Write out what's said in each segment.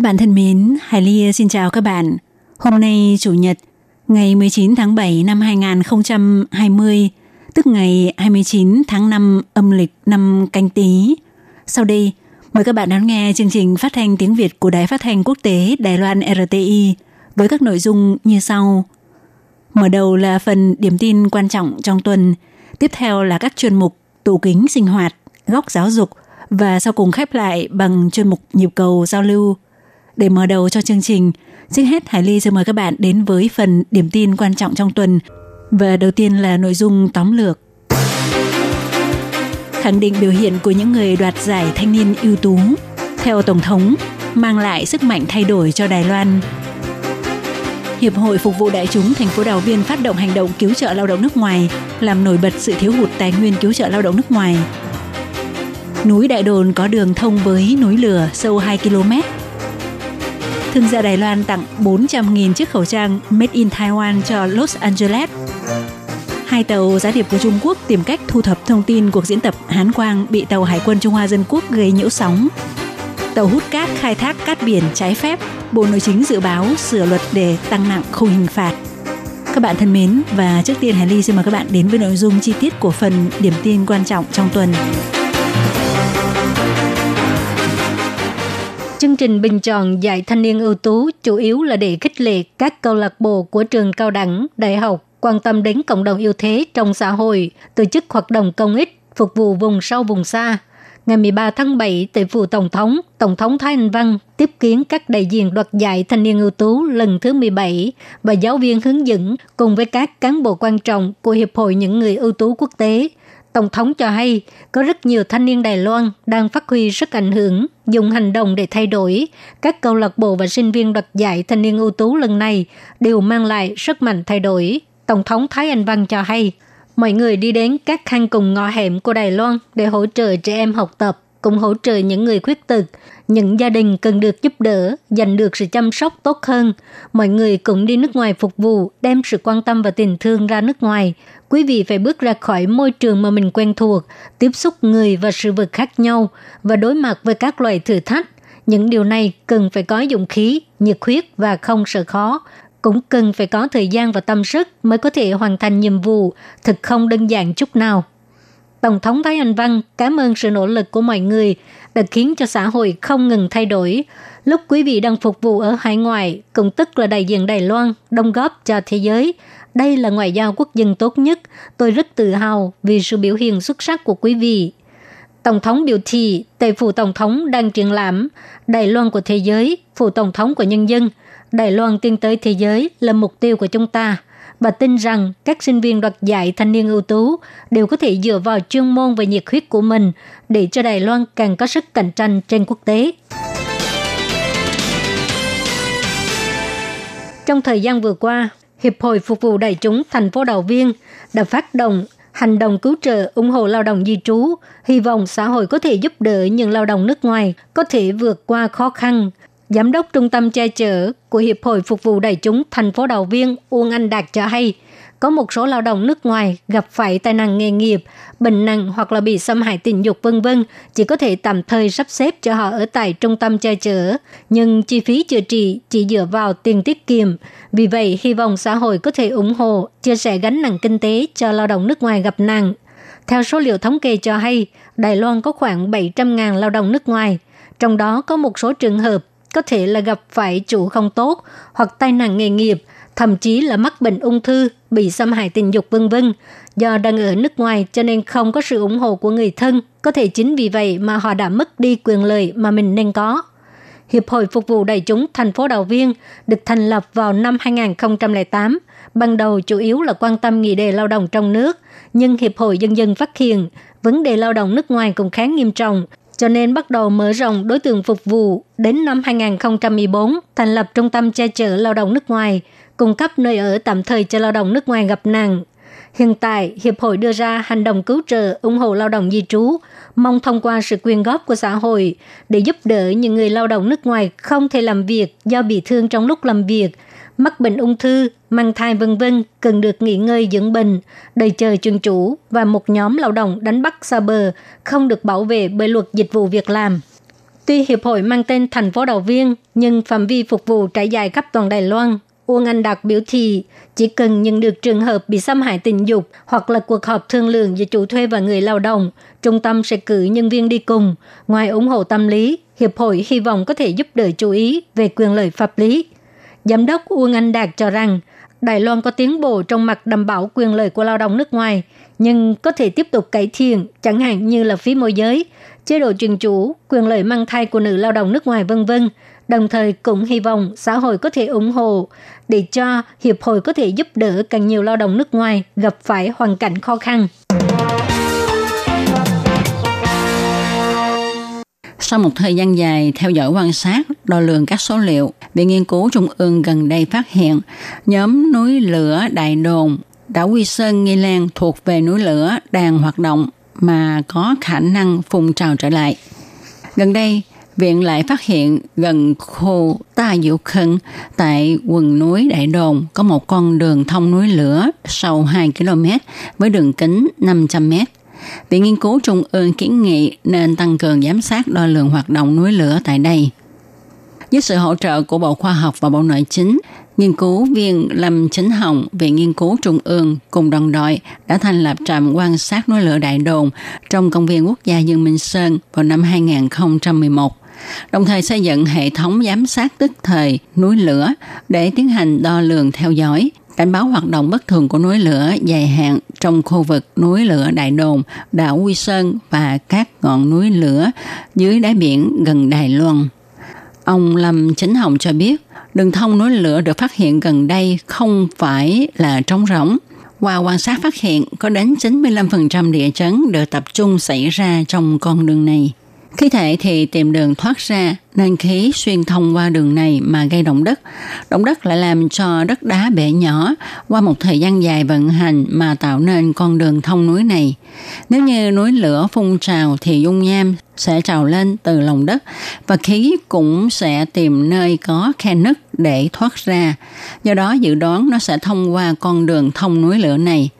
Các bạn thân mến, Hải Ly xin chào các bạn. Hôm nay Chủ nhật, ngày 19 tháng 7 năm 2020, tức ngày 29 tháng 5 âm lịch năm canh tí. Sau đây, mời các bạn đón nghe chương trình phát thanh tiếng Việt của Đài Phát thanh Quốc tế Đài Loan RTI với các nội dung như sau. Mở đầu là phần điểm tin quan trọng trong tuần, tiếp theo là các chuyên mục tủ kính sinh hoạt, góc giáo dục và sau cùng khép lại bằng chuyên mục nhịp cầu giao lưu. Để mở đầu cho chương trình, trước hết Hải Ly sẽ mời các bạn đến với phần điểm tin quan trọng trong tuần và đầu tiên là nội dung tóm lược. Khẳng định biểu hiện của những người đoạt giải thanh niên ưu tú, theo Tổng thống, mang lại sức mạnh thay đổi cho Đài Loan. Hiệp hội Phục vụ Đại chúng thành phố Đào Viên phát động hành động cứu trợ lao động nước ngoài, làm nổi bật sự thiếu hụt tài nguyên cứu trợ lao động nước ngoài. Núi Đại Đồn có đường thông với núi lửa sâu 2 km. Thương gia Đài Loan tặng 400.000 chiếc khẩu trang Made in Taiwan cho Los Angeles. Hai tàu giá điệp của Trung Quốc tìm cách thu thập thông tin cuộc diễn tập Hán Quang bị tàu Hải quân Trung Hoa Dân Quốc gây nhiễu sóng. Tàu hút cát khai thác cát biển trái phép, Bộ Nội chính dự báo sửa luật để tăng nặng khung hình phạt. Các bạn thân mến, và trước tiên Hải Ly xin mời các bạn đến với nội dung chi tiết của phần điểm tin quan trọng trong tuần. Chương trình bình chọn giải thanh niên ưu tú chủ yếu là để khích lệ các câu lạc bộ của trường cao đẳng, đại học quan tâm đến cộng đồng yêu thế trong xã hội, tổ chức hoạt động công ích, phục vụ vùng sâu vùng xa. Ngày 13 tháng 7, tại phủ Tổng thống, Tổng thống Thái Anh Văn tiếp kiến các đại diện đoạt giải thanh niên ưu tú lần thứ 17 và giáo viên hướng dẫn cùng với các cán bộ quan trọng của Hiệp hội những người ưu tú quốc tế. Tổng thống cho hay có rất nhiều thanh niên Đài Loan đang phát huy sức ảnh hưởng, dùng hành động để thay đổi. Các câu lạc bộ và sinh viên đoạt giải thanh niên ưu tú lần này đều mang lại sức mạnh thay đổi. Tổng thống Thái Anh Văn cho hay, mọi người đi đến các khăn cùng ngõ hẻm của Đài Loan để hỗ trợ trẻ em học tập, cũng hỗ trợ những người khuyết tật, những gia đình cần được giúp đỡ, giành được sự chăm sóc tốt hơn. Mọi người cũng đi nước ngoài phục vụ, đem sự quan tâm và tình thương ra nước ngoài. Quý vị phải bước ra khỏi môi trường mà mình quen thuộc, tiếp xúc người và sự vật khác nhau và đối mặt với các loại thử thách. Những điều này cần phải có dụng khí, nhiệt huyết và không sợ khó cũng cần phải có thời gian và tâm sức mới có thể hoàn thành nhiệm vụ, Thật không đơn giản chút nào. Tổng thống Thái Anh Văn cảm ơn sự nỗ lực của mọi người đã khiến cho xã hội không ngừng thay đổi. Lúc quý vị đang phục vụ ở hải ngoại, cũng tức là đại diện Đài Loan, đóng góp cho thế giới. Đây là ngoại giao quốc dân tốt nhất. Tôi rất tự hào vì sự biểu hiện xuất sắc của quý vị. Tổng thống biểu thị tại phủ tổng thống đang triển lãm Đài Loan của thế giới, phủ tổng thống của nhân dân – Đài Loan tiến tới thế giới là mục tiêu của chúng ta. Bà tin rằng các sinh viên đoạt giải thanh niên ưu tú đều có thể dựa vào chuyên môn và nhiệt huyết của mình để cho Đài Loan càng có sức cạnh tranh trên quốc tế. Trong thời gian vừa qua, Hiệp hội Phục vụ Đại chúng thành phố Đào Viên đã phát động hành động cứu trợ ủng hộ lao động di trú, hy vọng xã hội có thể giúp đỡ những lao động nước ngoài có thể vượt qua khó khăn Giám đốc Trung tâm che chở của Hiệp hội Phục vụ Đại chúng thành phố Đào Viên Uông Anh Đạt cho hay, có một số lao động nước ngoài gặp phải tai nạn nghề nghiệp, bệnh nặng hoặc là bị xâm hại tình dục vân vân, chỉ có thể tạm thời sắp xếp cho họ ở tại trung tâm che chở, nhưng chi phí chữa trị chỉ dựa vào tiền tiết kiệm. Vì vậy, hy vọng xã hội có thể ủng hộ, chia sẻ gánh nặng kinh tế cho lao động nước ngoài gặp nạn. Theo số liệu thống kê cho hay, Đài Loan có khoảng 700.000 lao động nước ngoài, trong đó có một số trường hợp có thể là gặp phải chủ không tốt hoặc tai nạn nghề nghiệp, thậm chí là mắc bệnh ung thư, bị xâm hại tình dục vân vân. Do đang ở nước ngoài cho nên không có sự ủng hộ của người thân, có thể chính vì vậy mà họ đã mất đi quyền lợi mà mình nên có. Hiệp hội Phục vụ Đại chúng thành phố Đào Viên được thành lập vào năm 2008, ban đầu chủ yếu là quan tâm nghị đề lao động trong nước, nhưng Hiệp hội Dân dân phát hiện vấn đề lao động nước ngoài cũng khá nghiêm trọng, cho nên bắt đầu mở rộng đối tượng phục vụ đến năm 2014 thành lập trung tâm che chở lao động nước ngoài, cung cấp nơi ở tạm thời cho lao động nước ngoài gặp nạn. Hiện tại, Hiệp hội đưa ra hành động cứu trợ ủng hộ lao động di trú, mong thông qua sự quyên góp của xã hội để giúp đỡ những người lao động nước ngoài không thể làm việc do bị thương trong lúc làm việc, mắc bệnh ung thư, mang thai vân vân cần được nghỉ ngơi dưỡng bệnh, đợi chờ chuyên chủ và một nhóm lao động đánh bắt xa bờ không được bảo vệ bởi luật dịch vụ việc làm. Tuy hiệp hội mang tên thành phố Đào Viên, nhưng phạm vi phục vụ trải dài khắp toàn Đài Loan. Uông Anh Đạt biểu thị chỉ cần nhận được trường hợp bị xâm hại tình dục hoặc là cuộc họp thương lượng giữa chủ thuê và người lao động, trung tâm sẽ cử nhân viên đi cùng. Ngoài ủng hộ tâm lý, hiệp hội hy vọng có thể giúp đỡ chú ý về quyền lợi pháp lý. Giám đốc Uông Anh Đạt cho rằng Đài Loan có tiến bộ trong mặt đảm bảo quyền lợi của lao động nước ngoài, nhưng có thể tiếp tục cải thiện, chẳng hạn như là phí môi giới, chế độ truyền chủ, quyền lợi mang thai của nữ lao động nước ngoài vân vân. Đồng thời cũng hy vọng xã hội có thể ủng hộ để cho hiệp hội có thể giúp đỡ càng nhiều lao động nước ngoài gặp phải hoàn cảnh khó khăn. Sau một thời gian dài theo dõi quan sát, đo lường các số liệu, Viện Nghiên cứu Trung ương gần đây phát hiện nhóm núi lửa Đại Đồn, đảo Quy Sơn, Nghi Lan thuộc về núi lửa đang hoạt động mà có khả năng phun trào trở lại. Gần đây, Viện lại phát hiện gần khu Ta Diệu Khân tại quần núi Đại Đồn có một con đường thông núi lửa sâu 2 km với đường kính 500 mét Viện Nghiên cứu Trung ương kiến nghị nên tăng cường giám sát đo lường hoạt động núi lửa tại đây. Với sự hỗ trợ của Bộ Khoa học và Bộ Nội chính, nghiên cứu viên Lâm Chính Hồng, Viện Nghiên cứu Trung ương cùng đồng đội đã thành lập trạm quan sát núi lửa Đại Đồn trong công viên quốc gia Dương Minh Sơn vào năm 2011 đồng thời xây dựng hệ thống giám sát tức thời núi lửa để tiến hành đo lường theo dõi, cảnh báo hoạt động bất thường của núi lửa dài hạn trong khu vực núi lửa Đại Đồn, đảo Quy Sơn và các ngọn núi lửa dưới đáy biển gần Đài Loan. Ông Lâm Chính Hồng cho biết, đường thông núi lửa được phát hiện gần đây không phải là trống rỗng. Qua quan sát phát hiện, có đến 95% địa chấn được tập trung xảy ra trong con đường này. Khi thể thì tìm đường thoát ra, nên khí xuyên thông qua đường này mà gây động đất. Động đất lại làm cho đất đá bể nhỏ qua một thời gian dài vận hành mà tạo nên con đường thông núi này. Nếu như núi lửa phun trào thì dung nham sẽ trào lên từ lòng đất và khí cũng sẽ tìm nơi có khe nứt để thoát ra. Do đó dự đoán nó sẽ thông qua con đường thông núi lửa này.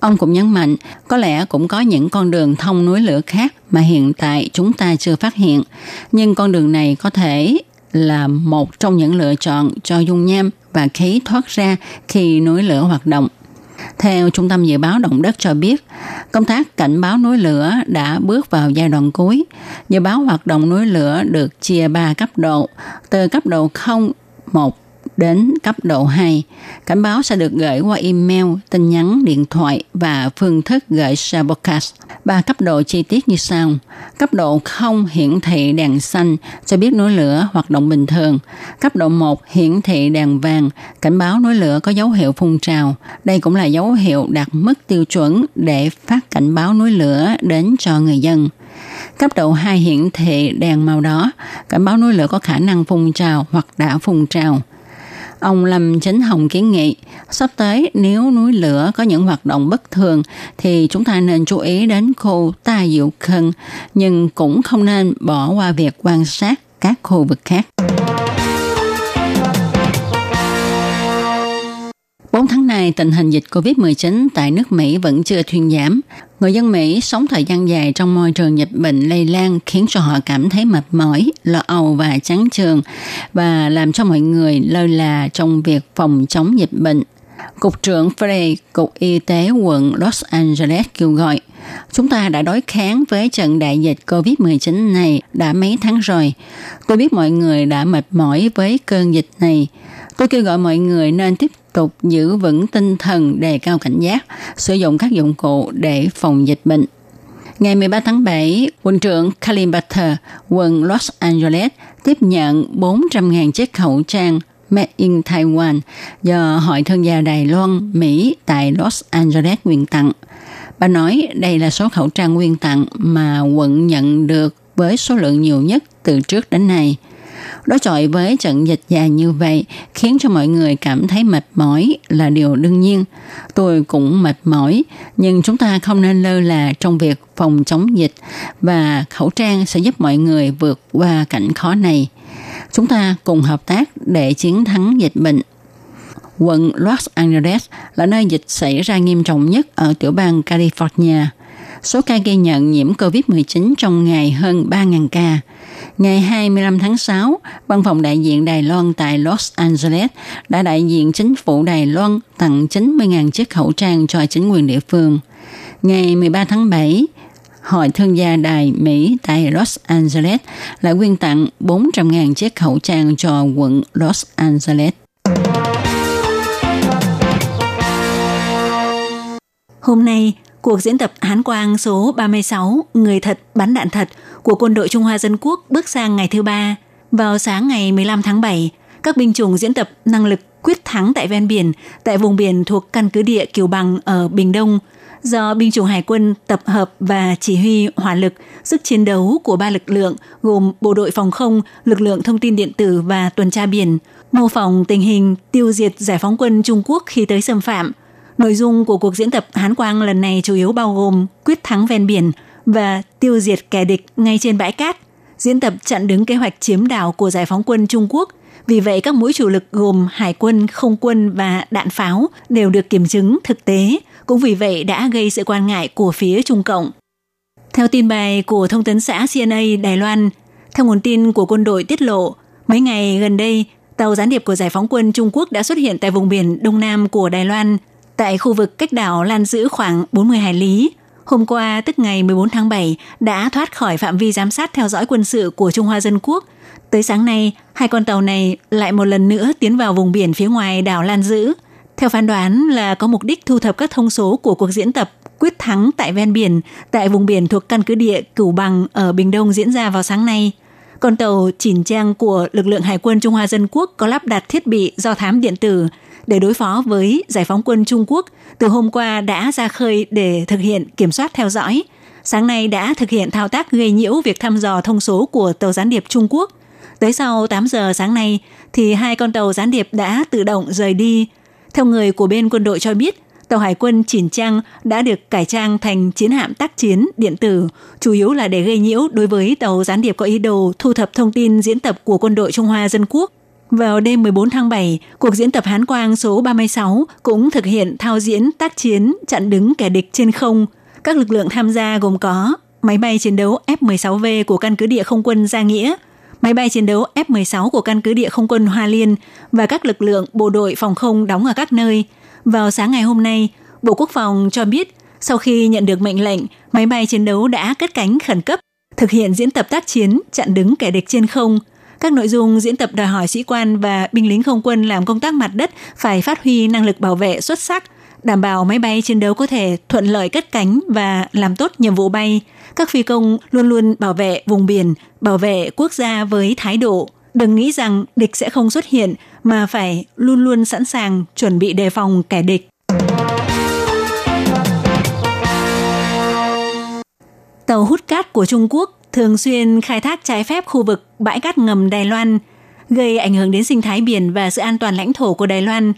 Ông cũng nhấn mạnh, có lẽ cũng có những con đường thông núi lửa khác mà hiện tại chúng ta chưa phát hiện. Nhưng con đường này có thể là một trong những lựa chọn cho dung nham và khí thoát ra khi núi lửa hoạt động. Theo Trung tâm Dự báo Động đất cho biết, công tác cảnh báo núi lửa đã bước vào giai đoạn cuối. Dự báo hoạt động núi lửa được chia 3 cấp độ, từ cấp độ 0, 1, đến cấp độ 2. Cảnh báo sẽ được gửi qua email, tin nhắn, điện thoại và phương thức gửi Sabocast. Ba cấp độ chi tiết như sau. Cấp độ 0 hiển thị đèn xanh cho biết núi lửa hoạt động bình thường. Cấp độ 1 hiển thị đèn vàng, cảnh báo núi lửa có dấu hiệu phun trào. Đây cũng là dấu hiệu đạt mức tiêu chuẩn để phát cảnh báo núi lửa đến cho người dân. Cấp độ 2 hiển thị đèn màu đỏ, cảnh báo núi lửa có khả năng phun trào hoặc đã phun trào. Ông Lâm Chính Hồng kiến nghị, sắp tới nếu núi lửa có những hoạt động bất thường thì chúng ta nên chú ý đến khu Ta Diệu Khân, nhưng cũng không nên bỏ qua việc quan sát các khu vực khác. 4 tháng này, tình hình dịch COVID-19 tại nước Mỹ vẫn chưa thuyên giảm. Người dân Mỹ sống thời gian dài trong môi trường dịch bệnh lây lan khiến cho họ cảm thấy mệt mỏi, lo âu và chán trường và làm cho mọi người lơ là trong việc phòng chống dịch bệnh. Cục trưởng Frey, Cục Y tế quận Los Angeles kêu gọi Chúng ta đã đối kháng với trận đại dịch COVID-19 này đã mấy tháng rồi. Tôi biết mọi người đã mệt mỏi với cơn dịch này. Tôi kêu gọi mọi người nên tiếp tục giữ vững tinh thần đề cao cảnh giác, sử dụng các dụng cụ để phòng dịch bệnh. Ngày 13 tháng 7, quận trưởng Kalim Butter, quận Los Angeles, tiếp nhận 400.000 chiếc khẩu trang Made in Taiwan do Hội Thương gia Đài Loan, Mỹ tại Los Angeles quyên tặng. Bà nói đây là số khẩu trang quyên tặng mà quận nhận được với số lượng nhiều nhất từ trước đến nay. Đối chọi với trận dịch dài như vậy khiến cho mọi người cảm thấy mệt mỏi là điều đương nhiên. Tôi cũng mệt mỏi, nhưng chúng ta không nên lơ là trong việc phòng chống dịch và khẩu trang sẽ giúp mọi người vượt qua cảnh khó này. Chúng ta cùng hợp tác để chiến thắng dịch bệnh quận Los Angeles là nơi dịch xảy ra nghiêm trọng nhất ở tiểu bang California. Số ca ghi nhận nhiễm COVID-19 trong ngày hơn 3.000 ca. Ngày 25 tháng 6, Văn phòng đại diện Đài Loan tại Los Angeles đã đại diện chính phủ Đài Loan tặng 90.000 chiếc khẩu trang cho chính quyền địa phương. Ngày 13 tháng 7, Hội Thương gia Đài Mỹ tại Los Angeles lại quyên tặng 400.000 chiếc khẩu trang cho quận Los Angeles. Hôm nay, cuộc diễn tập Hán Quang số 36 Người thật bắn đạn thật của quân đội Trung Hoa Dân Quốc bước sang ngày thứ ba. Vào sáng ngày 15 tháng 7, các binh chủng diễn tập năng lực quyết thắng tại ven biển, tại vùng biển thuộc căn cứ địa Kiều Bằng ở Bình Đông, do binh chủng hải quân tập hợp và chỉ huy hỏa lực, sức chiến đấu của ba lực lượng gồm bộ đội phòng không, lực lượng thông tin điện tử và tuần tra biển, mô phỏng tình hình tiêu diệt giải phóng quân Trung Quốc khi tới xâm phạm – Nội dung của cuộc diễn tập Hán Quang lần này chủ yếu bao gồm quyết thắng ven biển và tiêu diệt kẻ địch ngay trên bãi cát, diễn tập chặn đứng kế hoạch chiếm đảo của giải phóng quân Trung Quốc. Vì vậy, các mũi chủ lực gồm hải quân, không quân và đạn pháo đều được kiểm chứng thực tế, cũng vì vậy đã gây sự quan ngại của phía Trung Cộng. Theo tin bài của thông tấn xã CNA Đài Loan, theo nguồn tin của quân đội tiết lộ, mấy ngày gần đây, tàu gián điệp của giải phóng quân Trung Quốc đã xuất hiện tại vùng biển Đông Nam của Đài Loan – tại khu vực cách đảo Lan Dữ khoảng 40 hải lý. Hôm qua, tức ngày 14 tháng 7, đã thoát khỏi phạm vi giám sát theo dõi quân sự của Trung Hoa Dân Quốc. Tới sáng nay, hai con tàu này lại một lần nữa tiến vào vùng biển phía ngoài đảo Lan Dữ Theo phán đoán là có mục đích thu thập các thông số của cuộc diễn tập quyết thắng tại ven biển, tại vùng biển thuộc căn cứ địa Cửu Bằng ở Bình Đông diễn ra vào sáng nay. Con tàu chỉnh trang của lực lượng Hải quân Trung Hoa Dân Quốc có lắp đặt thiết bị do thám điện tử, để đối phó với giải phóng quân Trung Quốc từ hôm qua đã ra khơi để thực hiện kiểm soát theo dõi. Sáng nay đã thực hiện thao tác gây nhiễu việc thăm dò thông số của tàu gián điệp Trung Quốc. Tới sau 8 giờ sáng nay thì hai con tàu gián điệp đã tự động rời đi. Theo người của bên quân đội cho biết, tàu hải quân Chỉn Trang đã được cải trang thành chiến hạm tác chiến điện tử, chủ yếu là để gây nhiễu đối với tàu gián điệp có ý đồ thu thập thông tin diễn tập của quân đội Trung Hoa Dân Quốc vào đêm 14 tháng 7, cuộc diễn tập Hán Quang số 36 cũng thực hiện thao diễn tác chiến chặn đứng kẻ địch trên không. Các lực lượng tham gia gồm có máy bay chiến đấu F-16V của căn cứ địa không quân Gia Nghĩa, máy bay chiến đấu F-16 của căn cứ địa không quân Hoa Liên và các lực lượng bộ đội phòng không đóng ở các nơi. Vào sáng ngày hôm nay, Bộ Quốc phòng cho biết sau khi nhận được mệnh lệnh, máy bay chiến đấu đã cất cánh khẩn cấp, thực hiện diễn tập tác chiến chặn đứng kẻ địch trên không – các nội dung diễn tập đòi hỏi sĩ quan và binh lính không quân làm công tác mặt đất phải phát huy năng lực bảo vệ xuất sắc, đảm bảo máy bay chiến đấu có thể thuận lợi cất cánh và làm tốt nhiệm vụ bay. Các phi công luôn luôn bảo vệ vùng biển, bảo vệ quốc gia với thái độ đừng nghĩ rằng địch sẽ không xuất hiện mà phải luôn luôn sẵn sàng chuẩn bị đề phòng kẻ địch. Tàu hút cát của Trung Quốc thường xuyên khai thác trái phép khu vực bãi cát ngầm Đài Loan, gây ảnh hưởng đến sinh thái biển và sự an toàn lãnh thổ của Đài Loan.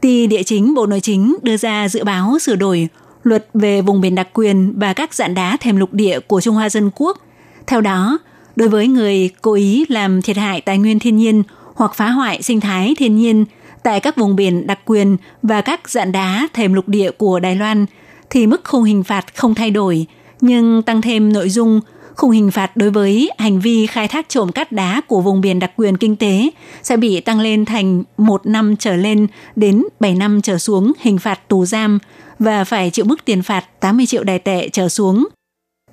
Ty Địa chính Bộ Nội chính đưa ra dự báo sửa đổi luật về vùng biển đặc quyền và các dạng đá thềm lục địa của Trung Hoa Dân Quốc. Theo đó, đối với người cố ý làm thiệt hại tài nguyên thiên nhiên hoặc phá hoại sinh thái thiên nhiên tại các vùng biển đặc quyền và các dạng đá thềm lục địa của Đài Loan, thì mức khung hình phạt không thay đổi, nhưng tăng thêm nội dung khung hình phạt đối với hành vi khai thác trộm cát đá của vùng biển đặc quyền kinh tế sẽ bị tăng lên thành 1 năm trở lên đến 7 năm trở xuống hình phạt tù giam và phải chịu mức tiền phạt 80 triệu đài tệ trở xuống.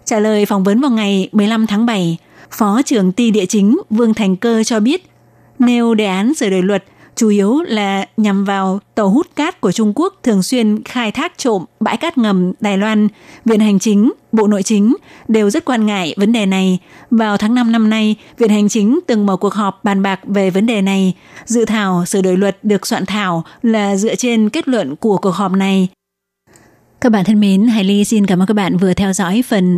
Trả lời phỏng vấn vào ngày 15 tháng 7, Phó trưởng ty địa chính Vương Thành Cơ cho biết, nêu đề án sửa đổi luật chủ yếu là nhằm vào tàu hút cát của Trung Quốc thường xuyên khai thác trộm bãi cát ngầm Đài Loan. Viện Hành Chính, Bộ Nội Chính đều rất quan ngại vấn đề này. Vào tháng 5 năm nay, Viện Hành Chính từng mở cuộc họp bàn bạc về vấn đề này. Dự thảo sửa đổi luật được soạn thảo là dựa trên kết luận của cuộc họp này. Các bạn thân mến, Hải Ly xin cảm ơn các bạn vừa theo dõi phần